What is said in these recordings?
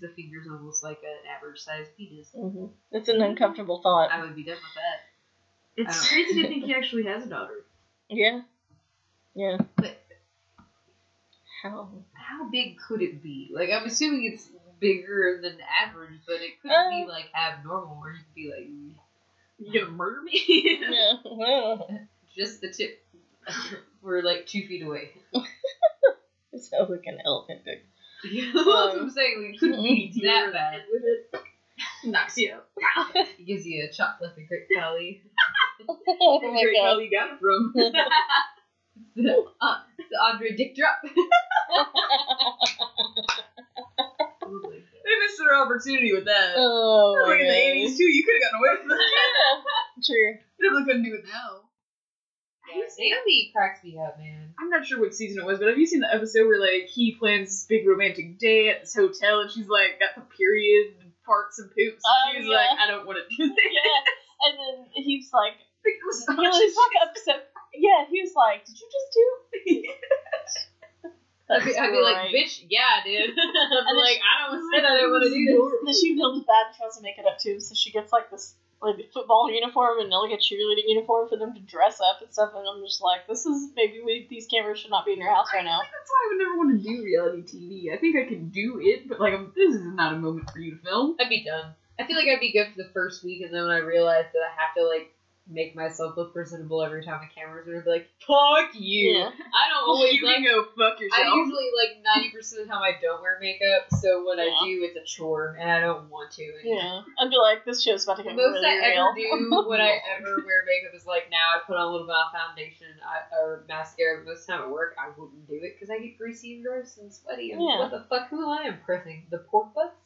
That's Like his the finger's almost like an average sized penis. hmm it's an uncomfortable thought. I would be done with that. It's crazy to think he actually has a daughter. Yeah, yeah. But How? how big could it be? Like I'm assuming it's bigger than average, but it could Uh, be like abnormal, or you could be like You gonna murder me? Yeah. Well, just the tip. We're like two feet away. it sounds like an elephant dick. That's what I'm saying. Like, it couldn't be that bad. with it. Knocks you out. It gives you a chocolate and great valley. oh my Great god. hell you got it from. the, uh, the Andre Dick drop. They missed their opportunity with that. Oh That was like in the 80s too. You could have gotten away with that. True. You definitely couldn't do it now. Yeah, Naomi cracks me up, man. I'm not sure what season it was, but have you seen the episode where like he plans this big romantic day at this hotel and she's like got the period parts and poops and Oh, she's yeah. like, I don't want to do that. Yeah. And then he's like, Like, was he was like upset. Yeah, he was like, "Did you just do?" I'd be, I'd be like, bitch, yeah, dude. I'd be then like, she- I don't said I didn't want to do this. Then she feels bad. She wants to make it up too, so she gets like this like football uniform and like a cheerleading uniform for them to dress up and stuff. And I'm just like, this is maybe we, these cameras should not be in your house right now. I think that's why I would never want to do reality TV. I think I can do it, but like, I'm, this is not a moment for you to film. I'd be done. I feel like I'd be good for the first week, and then when I realized that I have to like make myself look presentable every time the cameras are, be like, fuck you. Yeah. I don't always you like. can go fuck yourself. I usually like ninety percent of the time I don't wear makeup, so when I do, it's a chore, and I don't want to. And Yeah, I'd be like, this show's about to get Most really I real. ever do when I ever wear makeup is like now I put on a little bit of foundation I, or mascara. But most of the time at work, I wouldn't do it because I get greasy and gross and sweaty. And Yeah. what the fuck? Who am I impressing? The pork butts?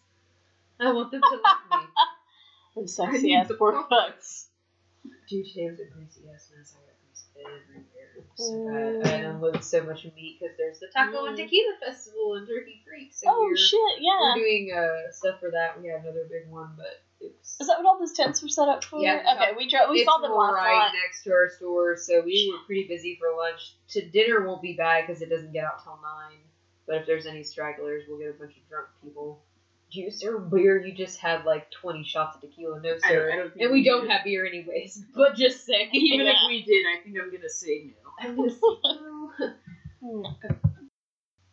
I want them to like me. I sexy ass the pork pork butts. Dude, today was a greasy ass mess. I got grease everywhere. So bad. I unloaded so much meat because there's the Taco and Mm. Tequila Festival in Turkey Creek. So Oh we're, shit! we're doing uh, stuff for that. We have another big one, but it's Is that what all those tents were set up for? Yeah, Okay, we drove. We it's saw them last right night. next to our store, so we were pretty busy for lunch. To dinner won't be bad because it doesn't get out till nine. But if there's any stragglers, we'll get a bunch of drunk people. Juice or beer? You just had like twenty shots of tequila, no I don't- sir. I don't and we we don't did. have beer anyways. But just saying. Even Yeah. if we did, I think I'm gonna say no. I'm just no. Hmm.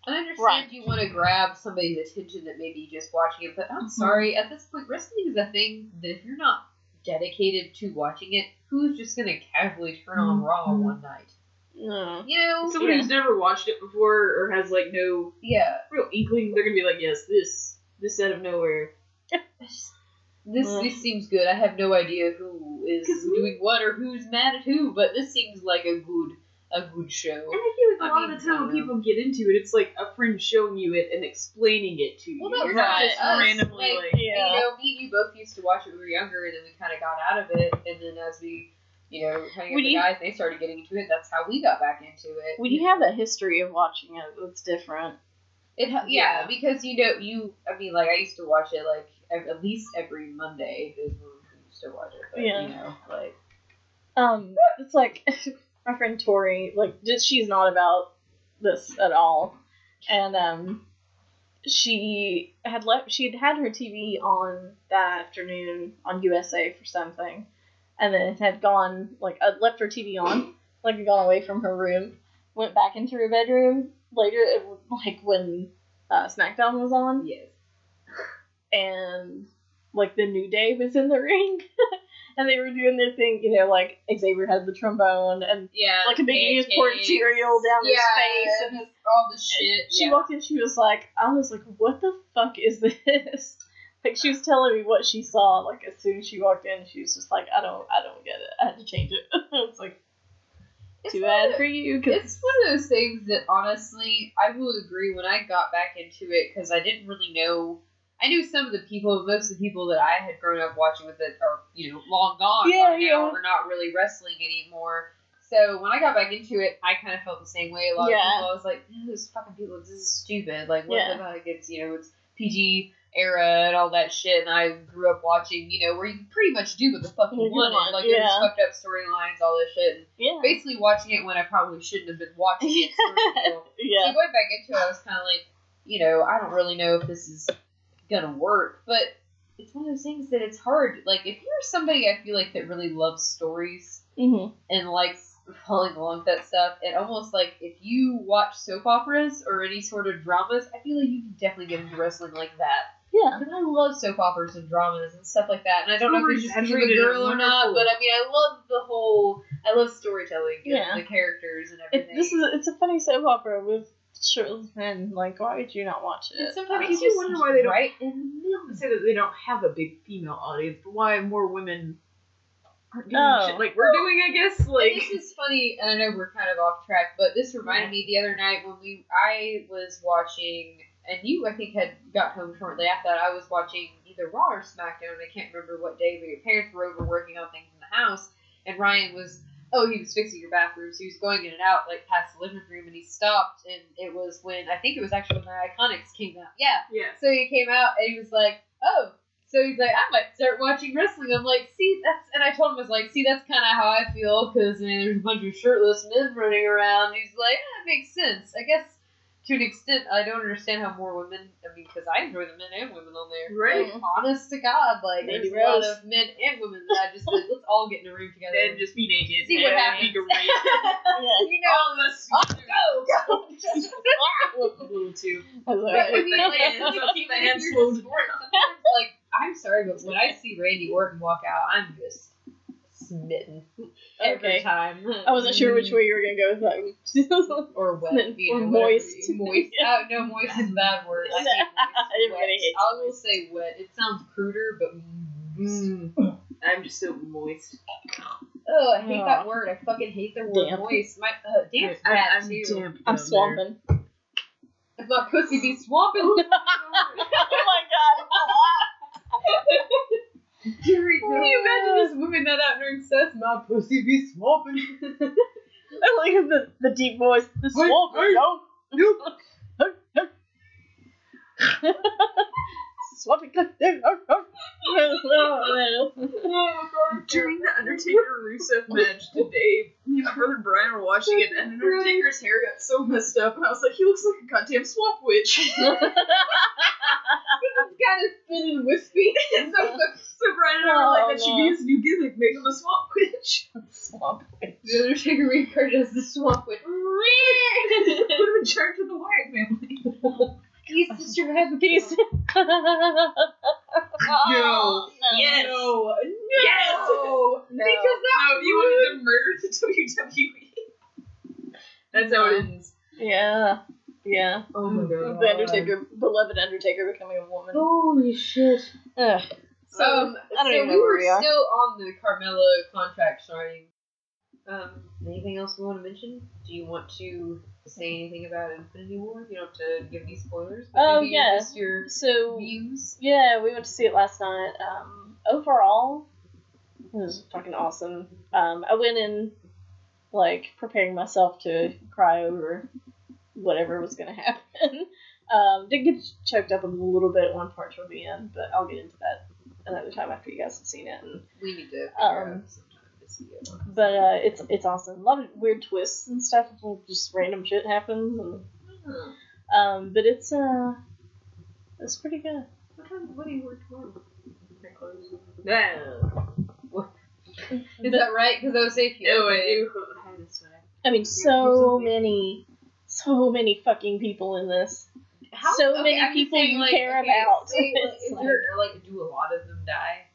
I understand Right. you want to grab somebody's attention that maybe just watching it, but I'm sorry. At this point, wrestling is a thing that if you're not dedicated to watching it, who's just gonna casually turn on Raw Mhm. one night? No. You know? Somebody who's never watched it before or has like no Yeah. real inkling, they're gonna be like, yes, this, this out of nowhere. This Mm. this seems good. I have no idea who is 'Cause we- doing what or who's mad at who, but this seems like a good a good show. And I feel like a I lot mean, of the time when people get into it, it's like a friend showing you it and explaining it to you. Well, that You're not right. just us. randomly Like, like, Yeah. You know, me and you both used to watch it when we were younger, and then we kind of got out of it, and then as we, you know, hang out with the guys, they started getting into it. That's how we got back into it. When you have a history of watching it. it's different. It yeah, Yeah. because you know you. I mean, like I used to watch it like at least every Monday is when we used to watch it. But, Yeah. You know, like Um, it's like my friend Tori, like she's not about this at all, and um, she had left. She had had her TV on that afternoon on USA for something, and then had gone like uh, left her TV on, like had gone away from her room, went back into her bedroom later, like when uh, SmackDown was on, yes. and like the New Day was in the ring, and they were doing their thing, you know, like Xavier had the trombone and Yeah, like a big news poured cereal down his face, and and all the shit. she yeah. walked in, she was like, I was like, what the fuck is this? Like she was telling me what she saw. Like as soon as she walked in, she was just like, I don't, I don't get it. I had to change it. it's like It's too bad of- for you. Cause It's one of those things that honestly, I will agree. When I got back into it, because I didn't really know. I knew some of the people, most of the people that I had grown up watching with it are, you know, long gone Yeah, by yeah. now, or not really wrestling anymore. So when I got back into it, I kind of felt the same way. A lot Yeah. of people, I was like, "Man, "This fucking people, this is stupid. Like, what Yeah. the fuck? It's you know, it's PG era and all that shit." And I grew up watching, you know, where you pretty much do what the fuck you wanted. want, Like, there's yeah. fucked up storylines, all this shit. And yeah, basically watching it when I probably shouldn't have been watching it. deal. So yeah, going back into it, I was kind of like, you know, I don't really know if this is gonna work, but it's one of those things that it's hard. Like, if you're somebody I feel like that really loves stories Mm-hmm. and likes following along with that stuff, and almost like if you watch soap operas or any sort of dramas, I feel like you can definitely get into wrestling like that. Yeah. Because I love soap operas and dramas and stuff like that. And I don't know if Stories it's just because a girl or not, but I mean, I love the whole. I love storytelling and Yeah. the characters and It, everything. this is it's a funny soap opera with shirtless men. Like, why would you not watch and it? sometimes Makes you you just wonder why they don't- right in the I would say that they don't have a big female audience, but why more women aren't doing Oh. shit like we're doing, I guess. Like, this is funny, and I know we're kind of off track, but this reminded me the other night when we I was watching, and you I think had got home shortly after that. I was watching either Raw or SmackDown. I can't remember what day, but your parents were over working on things in the house, and Ryan was. Oh, he was fixing your bathroom, so he was going in and out like past the living room, and he stopped, and it was when I think it was actually when the IIconics came out. Yeah, yeah. so he came out and he was like, "Oh." So he's like, "I might start watching wrestling." I'm like, "See, that's," and I told him I was like, "See, that's kind of how I feel because I mean, there's a bunch of shirtless men running around." He's like, "Ah, "That makes sense, I guess." To an extent, I don't understand how more women. I mean, because I enjoy the men and women on there. Right. Like, honest to God, like Lady there's a lot of men and women that I just like, let's all get in a room together. and just be naked. See what and happens. be great. Yeah. you know, All of us. oh, go, go. a little too. I was But like, I mean, like, hands, keep my hands slowed sometimes, like, I'm sorry, but when I see Randy Orton walk out, I'm just smitten every Okay. time. I wasn't sure which way you were gonna go with that. Or wet, you Or know, whatever. moist. Moist. Oh no, moist is a bad word. I hate moist. Everybody Wet. hates I will say wet. It sounds cruder, but. Mm. I'm just so moist. Oh, I hate Oh. that word. I fucking hate the word Damp. moist. My uh, damp's I'm, bad I'm too. damp. I'm down swamping. If my pussy be swamping. oh my god. Can you imagine just whipping that out during sex? My pussy be swamping. I like the, the deep voice. The swamp. hey. No. Swamping. During the Undertaker Rusev match today, me and my brother Brian were watching it, and Undertaker's hair got so messed up, and I was like, he looks like a goddamn swamp witch. Kind of thin and wispy. so, so, so Brian and I were Oh, like, that should be his oh, new gimmick, make him a swamp witch. Swamp. witch. The Undertaker reincarnated as the swamp witch. Put him in charge of the Wyatt family. He's the survivor Peace. No. Oh, no. Yes. No, Yes. no, No. because that No, you wanted to murder the WWE. That's how it ends. Yeah. Yeah. Oh my god. The Undertaker, beloved Undertaker becoming a woman. Holy shit. Ugh. So, um, I don't so even know we were we are. still on the Carmella contract signing. Um, anything else we want to mention? Do you want to say anything about Infinity War? You don't have to give any spoilers. But Oh, maybe yeah. Just your So, views. yeah, we went to see it last night. Um, overall, it was fucking awesome. Um, I went in, like, preparing myself to cry over whatever was going to happen. Um, did get choked up a little bit at one part toward the end, but I'll get into that another time after you guys have seen it. And, We need to Um, sometime to see it. but uh, it's it's awesome. A lot of weird twists and stuff. Just random shit happens. And, um, but it's uh, it's pretty good. What time? What do you work tomorrow? No. Is But- that right? Because I was saying, No, I do. I way. I mean, so many, so many fucking people in this. How, So okay, many I'm people saying, you like, care okay, about. say, like, is like- there like do a lot of them die?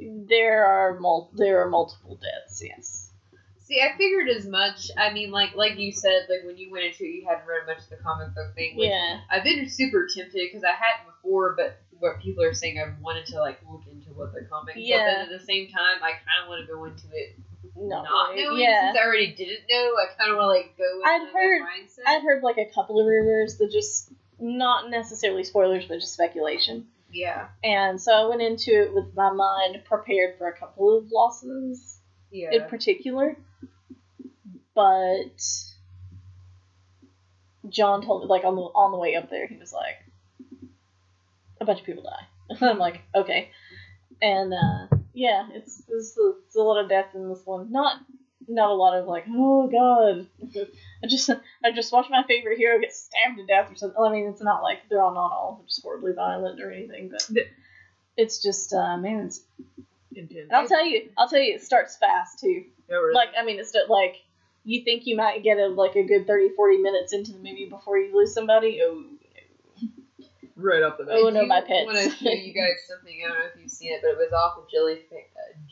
There are mul- there are multiple deaths. Yes. See, I figured as much. I mean, like like you said, like when you went into it, you hadn't read much of the comic book thing. Which Yeah. I've been super tempted because I hadn't before, but what people are saying, I've wanted to like look into what the comic. But Yeah. then at the same time, I kind of want to go into it Not, not, knowing Yeah. since I already didn't know. I kind of want to like go. With I'd heard- mindset. I'd heard like a couple of rumors that just not necessarily spoilers, but just speculation. yeah, And so I went into it with my mind prepared for a couple of losses yeah. in particular. But John told me, like on the on the way up there, he was like, "A bunch of people die." I'm like, "Okay," and uh, yeah, it's it's a, it's a lot of death in this one. Not not a lot of like, oh god, I just I just watched my favorite hero get stabbed to death or something. I mean, it's not like they're all not all just horribly violent or anything, but it's just uh, man, it's. Intense. I'll tell you, I'll tell you, it starts fast too. Oh, really? Like I mean, it's like you think you might get a like a good 30, 40 minutes into the movie before you lose somebody. Oh, right off the bat. Oh, I no, my pets. want to show you guys something. I don't know if you've seen it, but it was off of Jilly, uh,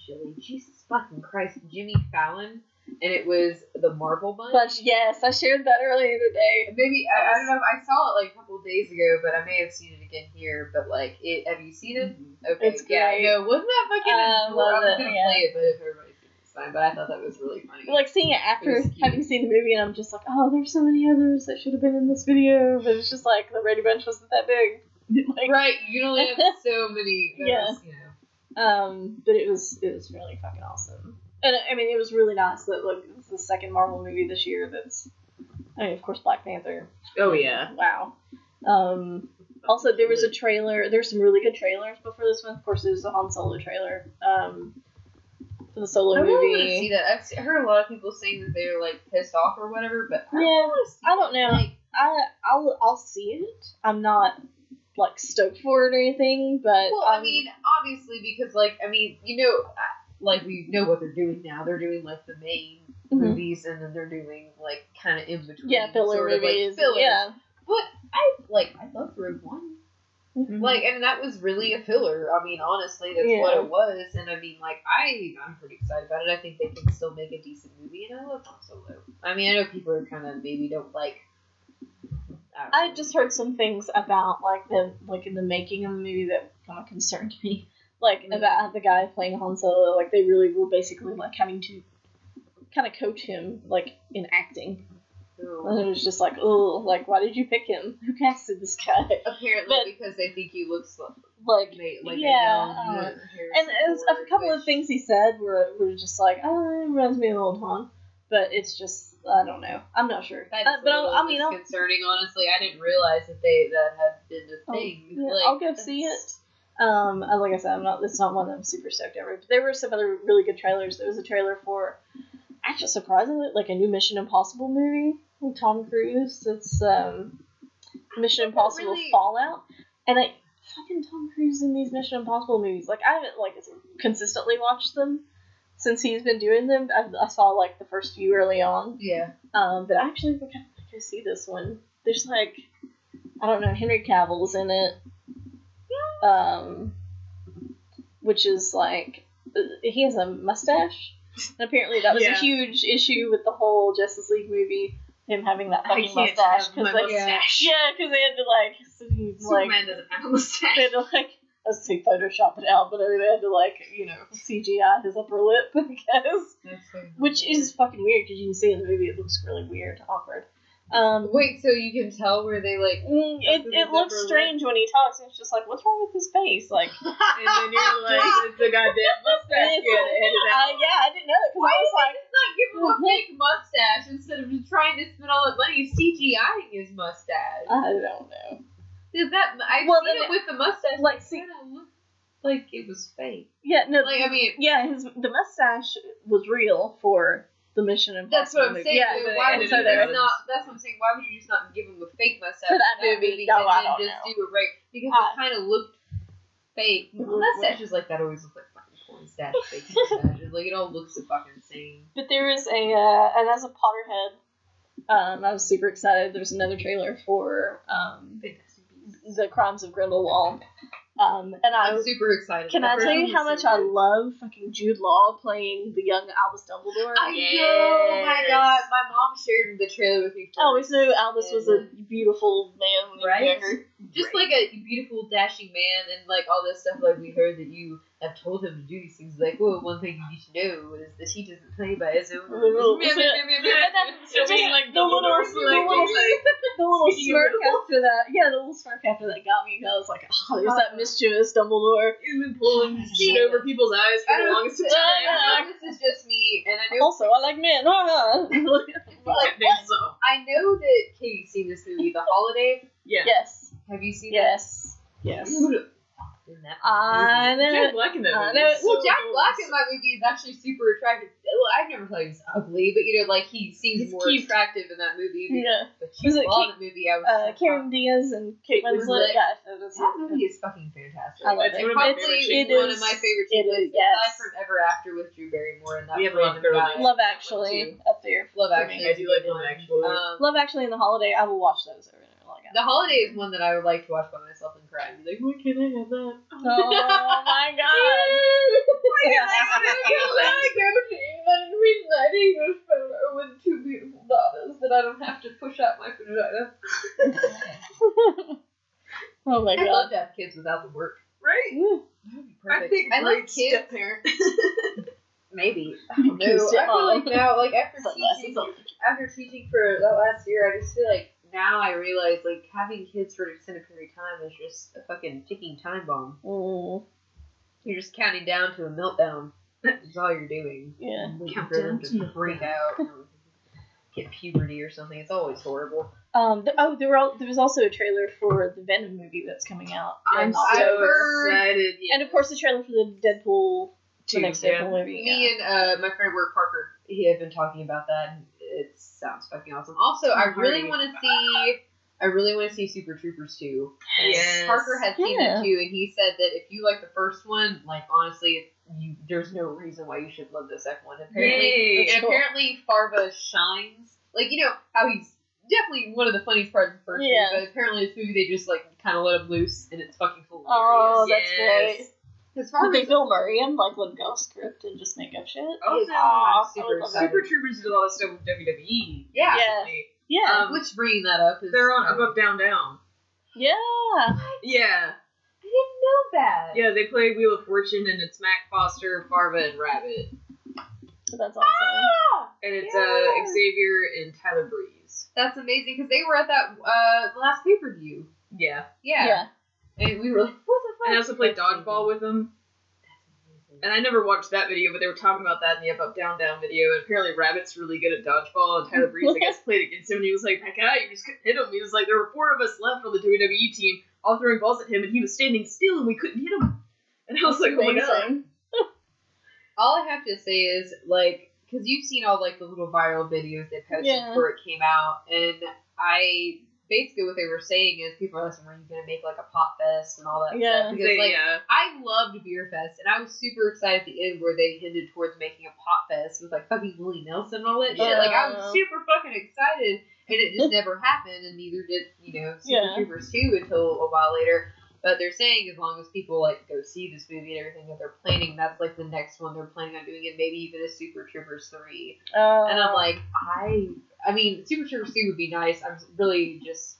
Jilly, Jesus fucking Christ, Jimmy Fallon, and it was the Marvel Bunch. but yes, I shared that earlier today. Maybe I, I don't know. I saw it like a couple of days ago, but I may have seen it again here. But like, it have you seen it? Okay, It's yeah, great. no, wasn't that fucking? I adorable? love I was it, gonna yeah. play it, but if everybody's seen it, it's fine. But I thought that was really funny. Like seeing it after It having seen the movie, and I'm just like, oh, there's so many others that should have been in this video, but it's just like the Brady Bunch wasn't that big. like, right, you only have so many. that Yeah. you know. Um, but it was it was really fucking awesome, and I mean it was really nice that like it's the second Marvel movie this year that's, I mean of course Black Panther. Oh yeah. Wow. Um, also there was a trailer. There's some really good trailers before this one. Of course, there's a Han Solo trailer. Um, for the Solo I really want to see that. I've heard a lot of people saying that they're like pissed off or whatever, but I Yeah, want to see I don't know. Like, I I'll I'll see it. I'm not like stoked for it or anything, but well, I um, mean, obviously, because like, I mean, you know, like we know what they're doing now. They're doing like the main mhm. movies, and then they're doing like kind of in between. yeah, filler sort of, like, movies. fillers. yeah, But I like I loved Rogue One. Like, and that was really a filler. I mean, honestly, that's Yeah. what it was. And I mean, like, I I'm pretty excited about it. I think they can still make a decent movie, and I love Han Solo. I mean, I know people are kind of maybe don't like. don't I just heard some things about like the like in the making of the movie that kind of concerned me. Like Mhm. about the guy playing Han Solo, like they really were basically like having to kind of coach him like in acting. And it was just like, oh, like why did you pick him? Who casted this guy? Apparently, But- because they think he looks like, Like ma- like yeah, and it was, a couple of things he said were were just like, oh, it reminds me of old Han. But it's just I don't know. I'm not sure. Uh, but I'll, little I mean, I'll, disconcerting. Honestly, I didn't realize that they that had been a Oh, thing. yeah, Like, I'll go see it. Um, uh, like I said, I'm not. It's not one that I'm super stoked over. But there were some other really good trailers. There was a trailer for, actually, surprisingly, like a new Mission Impossible movie Tom Cruise. It's um, Mission Impossible really- Fallout, and I fucking Tom Cruise in these Mission Impossible movies. Like I haven't like consistently watched them since he's been doing them. I, I saw like the first few early on. Yeah. Um, but I actually would kind of like to see this one. There's like, I don't know, Henry Cavill's in it. Yeah. Um, which is like, uh, he has a mustache. And apparently that was Yeah. a huge issue with the whole Justice League movie, him having that fucking mustache. my they, mustache. Yeah, because they had to like, s- like, Superman doesn't have a mustache. they had to like, let's say Photoshop it out, but I mean, they had to like, you know, CGI his upper lip, I guess. So Which is fucking weird because you can see in the movie it looks really weird, awkward. Um, Wait, so you can tell where they like mm, it, it looks strange when he talks. And it's just like, what's wrong with his face? Like, and then you're like, it's a goddamn mustache. it's You gotta uh, yeah, I didn't know that Why I was like, just not give him a fake mustache instead of just trying to spend all that money CGIing his mustache? I don't know. Did that? I Well, seen then it with the mustache. like, Like, see- like it was fake. Yeah, no, Like, I mean- yeah, his the mustache was real for the Mission Impossible. That's what I'm movie. saying. Yeah, though, why would you it just not? That's what I'm saying. Why would you just not give him a fake mustache For that in movie? movie No, and I then don't just know. do it right? Because I- it kind of looked fake. Mustaches like that always look like fucking porn stash fake mustaches. Like it all looks the fucking same. But there is a, uh, and as a Potterhead, um, I was super excited. There's another trailer for um, the Crimes of Grindelwald. Um, and I I'm super excited. Can I tell you how much so I love fucking Jude Law playing the young Albus Dumbledore? I know. Oh my god, my mom shared the trailer with me. I always knew Albus was a beautiful man when Right? younger. Just like a beautiful, dashing man, and like all this stuff. Like we heard that you have told him to do these things. Like, well, one thing you need to know is that he doesn't play by his own rules. rules. And just like the little, Dumbledore, the little, the little smirk after that. Yeah, the little smirk after that got me. I was like, oh, there's that mischievous Dumbledore. He's been pulling shit over people's eyes for I the don't- longest I time. don't know this is just me, and I know Also, I like men. like Goddamn so. I know that Katie's seen this movie, The Holiday. Yeah. yes, Have you seen yes, yes. it? Dude, in that I movie. know. Jack Black in that I movie. know. so Well, Jack adorable. Black in that movie is actually super attractive. Well, I've never thought he was ugly, but you know, like he seems He's more cute. attractive in that movie. Yeah. But Was it while Kate- in the movie, I was Uh, so Cameron Diaz and Kate Kate Winslet. Winslet. Yeah, that That movie is fucking fantastic. I love it's it. One of my probably favorite one of my favorite it cheap is, yes. aside from Ever After with Drew Barrymore and that We have a lot of random Beverly guy. Love Actually up there. Love. Actually. I do like Love. Actually. Um, Love Actually and The Holiday. I will watch those over and over again. The Holiday is one that I would like to watch by myself and cry. and be like, Why can't I have that? Oh my god. with two beautiful daughters that I don't have to push out my vagina. oh my god. I'd love to have kids without the work. Right? Woo. That'd be I'd perfect. be a I love great kids. step parent. Maybe. I don't know. I feel like now, like after teaching, after teaching for that last year, I just feel like now I realize like having kids for an extended period of time is just a fucking ticking time bomb. Mm, You're just counting down to a meltdown. That's all you're doing. yeah. Waiting Count for them down to to freak out or get puberty or something. It's always horrible. Um. th- oh, there were al- there was also a trailer for the Venom movie that's coming out. I'm so excited. Yeah. And of course, the trailer for the Deadpool, the next yeah. Deadpool movie. Me Yeah. and uh, my friend at work, Parker, he had been talking about that. And It sounds fucking awesome. Also, I really want to see. I really want to see Super Troopers 2. And Yes. Parker had seen Yeah. it too, and he said that if you like the first one, like honestly, you there's no reason why you should love the second one. Apparently, Yay. and apparently Farva shines. Like you know how he's definitely one of the funniest parts of the first Yeah. movie, but apparently this movie they just like kind of let him loose, and it's fucking hilarious. Oh, that's Yes. great. Because Did they Farva's Bill Murray and like let go script and just make up shit? Also, Aw, I'm super I would love excited. Super Troopers did a lot of stuff with WWE. Yeah. recently. Yeah. Um, Which bringing that up is They're on Up Up Down Down. yeah. Yeah. I didn't know that. Yeah, they play Wheel of Fortune and it's Mac Foster, Farva, and Rabbit. That's awesome. Ah! And it's Yeah. uh Xavier and Tyler Breeze. That's amazing because they were at that uh the last pay per view. Yeah. Yeah. Yeah. And we were like, what the fuck? And I also played dodgeball with them. And I never watched that video, but they were talking about that in the Up Up Down Down video. And apparently Rabbit's really good at dodgeball, and Tyler Breeze, I guess, played against him. And he was like, "My God, you just couldn't hit him." He was like, "There were four of us left on the WWE team, all throwing balls at him, and he was standing still, and we couldn't hit him." And I was like, "Oh my God." Amazing. All I have to say is like, because you've seen all like the little viral videos they posted Yeah. before it came out, and I basically what they were saying is people are asking, "Are you gonna make like a Pot Fest and all that Yeah. stuff?" Because They- like. yeah. I loved Beer Fest, and I was super excited at the end where they hinted towards making a Pot Fest with like fucking Willie Nelson and all that shit. Like I was super fucking excited, and it just never happened, and neither did you know Super Yeah. Troopers two until a while later. But they're saying as long as people like go see this movie and everything that they're planning, that's like the next one they're planning on doing, and maybe even a Super Troopers three. Uh, And I'm like, I, I mean, Super Troopers two would be nice. I'm really just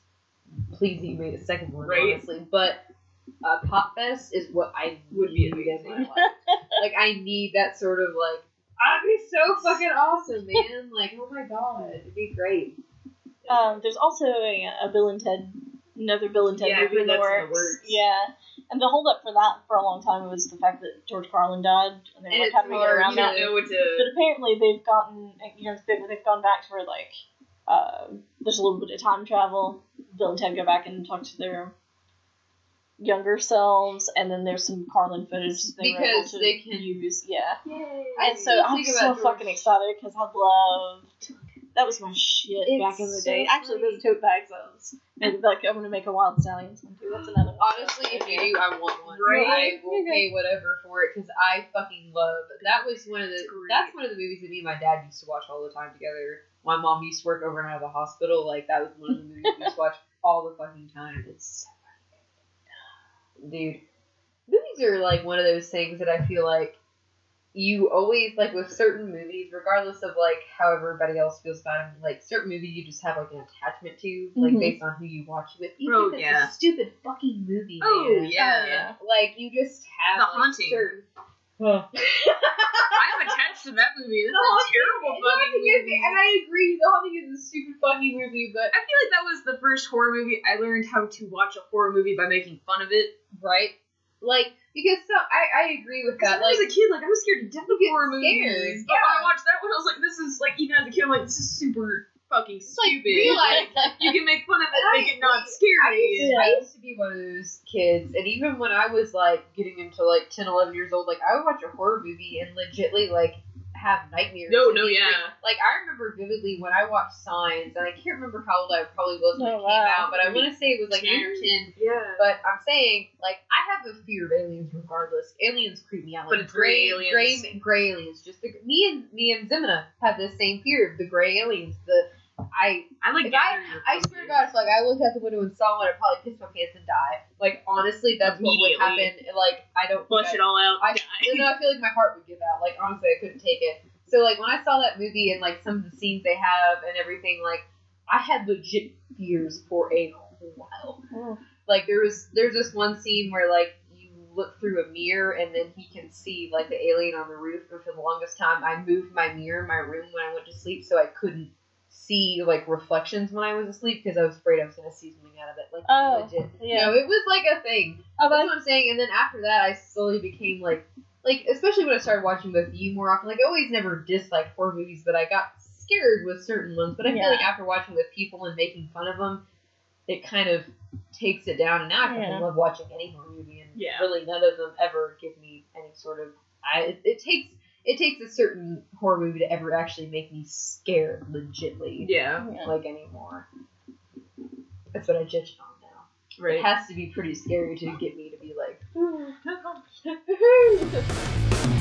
pleased that you made a second one, Right. honestly. But uh, Pot Fest is what I Would be in my amazing. life. like I need that sort of like. I'd be so fucking awesome, man! Like, oh my god, it'd be great. um, there's also a, a Bill and Ted, another Bill and Ted Yeah, movie in the that's the works. works. Yeah. And the holdup for that for a long time was the fact that George Carlin died, and they were And like, it's how do we get around that? don't know what But apparently they've gotten, you know, they've, they've gone back to where like, uh, there's a little bit of time travel. Bill and Ted go back and talk to their younger selves, and then there's some Carlin footage they were able Because to they can- use. Yeah. Yay! And so I'm so fucking excited because I loved. That was my shit It's back in the so day. Actually, those tote bags, I was and like I'm gonna make a Wyld Stallyns one too. That's another. one. Honestly, if you do, I want one. Right? I will pay whatever for it because I fucking love. That was one of the. That's one of the movies that me and my dad used to watch all the time together. My mom used to work overnight at the hospital. Like that was one of the movies we used to watch all the fucking time. It's so fucking dude. Movies are like one of those things that I feel like you always like with certain movies, regardless of like how everybody else feels about them. Like certain movies, you just have like an attachment to, like Mhm. based on who you watch it with. Even Oh, if it's yeah. a stupid fucking movie. Oh, man. yeah. yeah. Like you just have The like, Haunting. certain. I'm attached to that movie. That's The a Haunting- terrible The Haunting fucking is- movie. and I agree. The Haunting is a stupid fucking movie, but I feel like that was the first horror movie I learned how to watch a horror movie by making fun of it. right, like because so I I agree with that. when I Like was a kid, like I was scared to death of horror movies. But when yeah. I watched that one, I was like, "This is like even as a kid, I'm like, this is super fucking stupid. realize you can make fun of it, I- make it not I scary. used, I used to be one of those kids, and even when I was like getting into like 10, 11 years old, like I would watch a horror movie and legitly like have nightmares. No, no, yeah. things. Like I remember vividly when I watched Signs, and I can't remember how old I probably was when Oh, it came wow. out, but I want to say it was like eight or ten. Yeah. But I'm saying, like, I have a fear of aliens regardless. Aliens creep me out. But Like, it's gray aliens. Gray, gray aliens. Just the, me and me and Zimina have the same fear of the gray aliens. The I I like if I I swear to God, if like I looked out the window and saw one, I'd probably piss my pants and die. Like honestly, that's what would happen. Like I don't flush it all out. I, die. I, no, I feel like my heart would give out. Like honestly, I couldn't take it. So like when I saw that movie and like some of the scenes they have and everything, like I had legit fears for a while. Oh. Like there was there's this one scene where like you look through a mirror and then he can see like the alien on the roof. And for the longest time, I moved my mirror in my room when I went to sleep so I couldn't see like reflections when I was asleep because I was afraid I was gonna see something out of it. Like Oh, legit. yeah. No, it was like a thing. Oh, That's what I'm saying. And then after that, I slowly became like, like especially when I started watching with you more often. Like I always never disliked horror movies, but I got scared with certain ones. But I Yeah. feel like after watching with people and making fun of them, it kind of takes it down. And now I fucking Yeah. love watching any horror movie, and Yeah. really none of them ever give me any sort of. I it, it takes. It takes a certain horror movie to ever actually make me scared, legitly, Yeah. yeah. like anymore. That's what I judge it on now. Right. It Right. has to be pretty scary to get me to be like, hmm.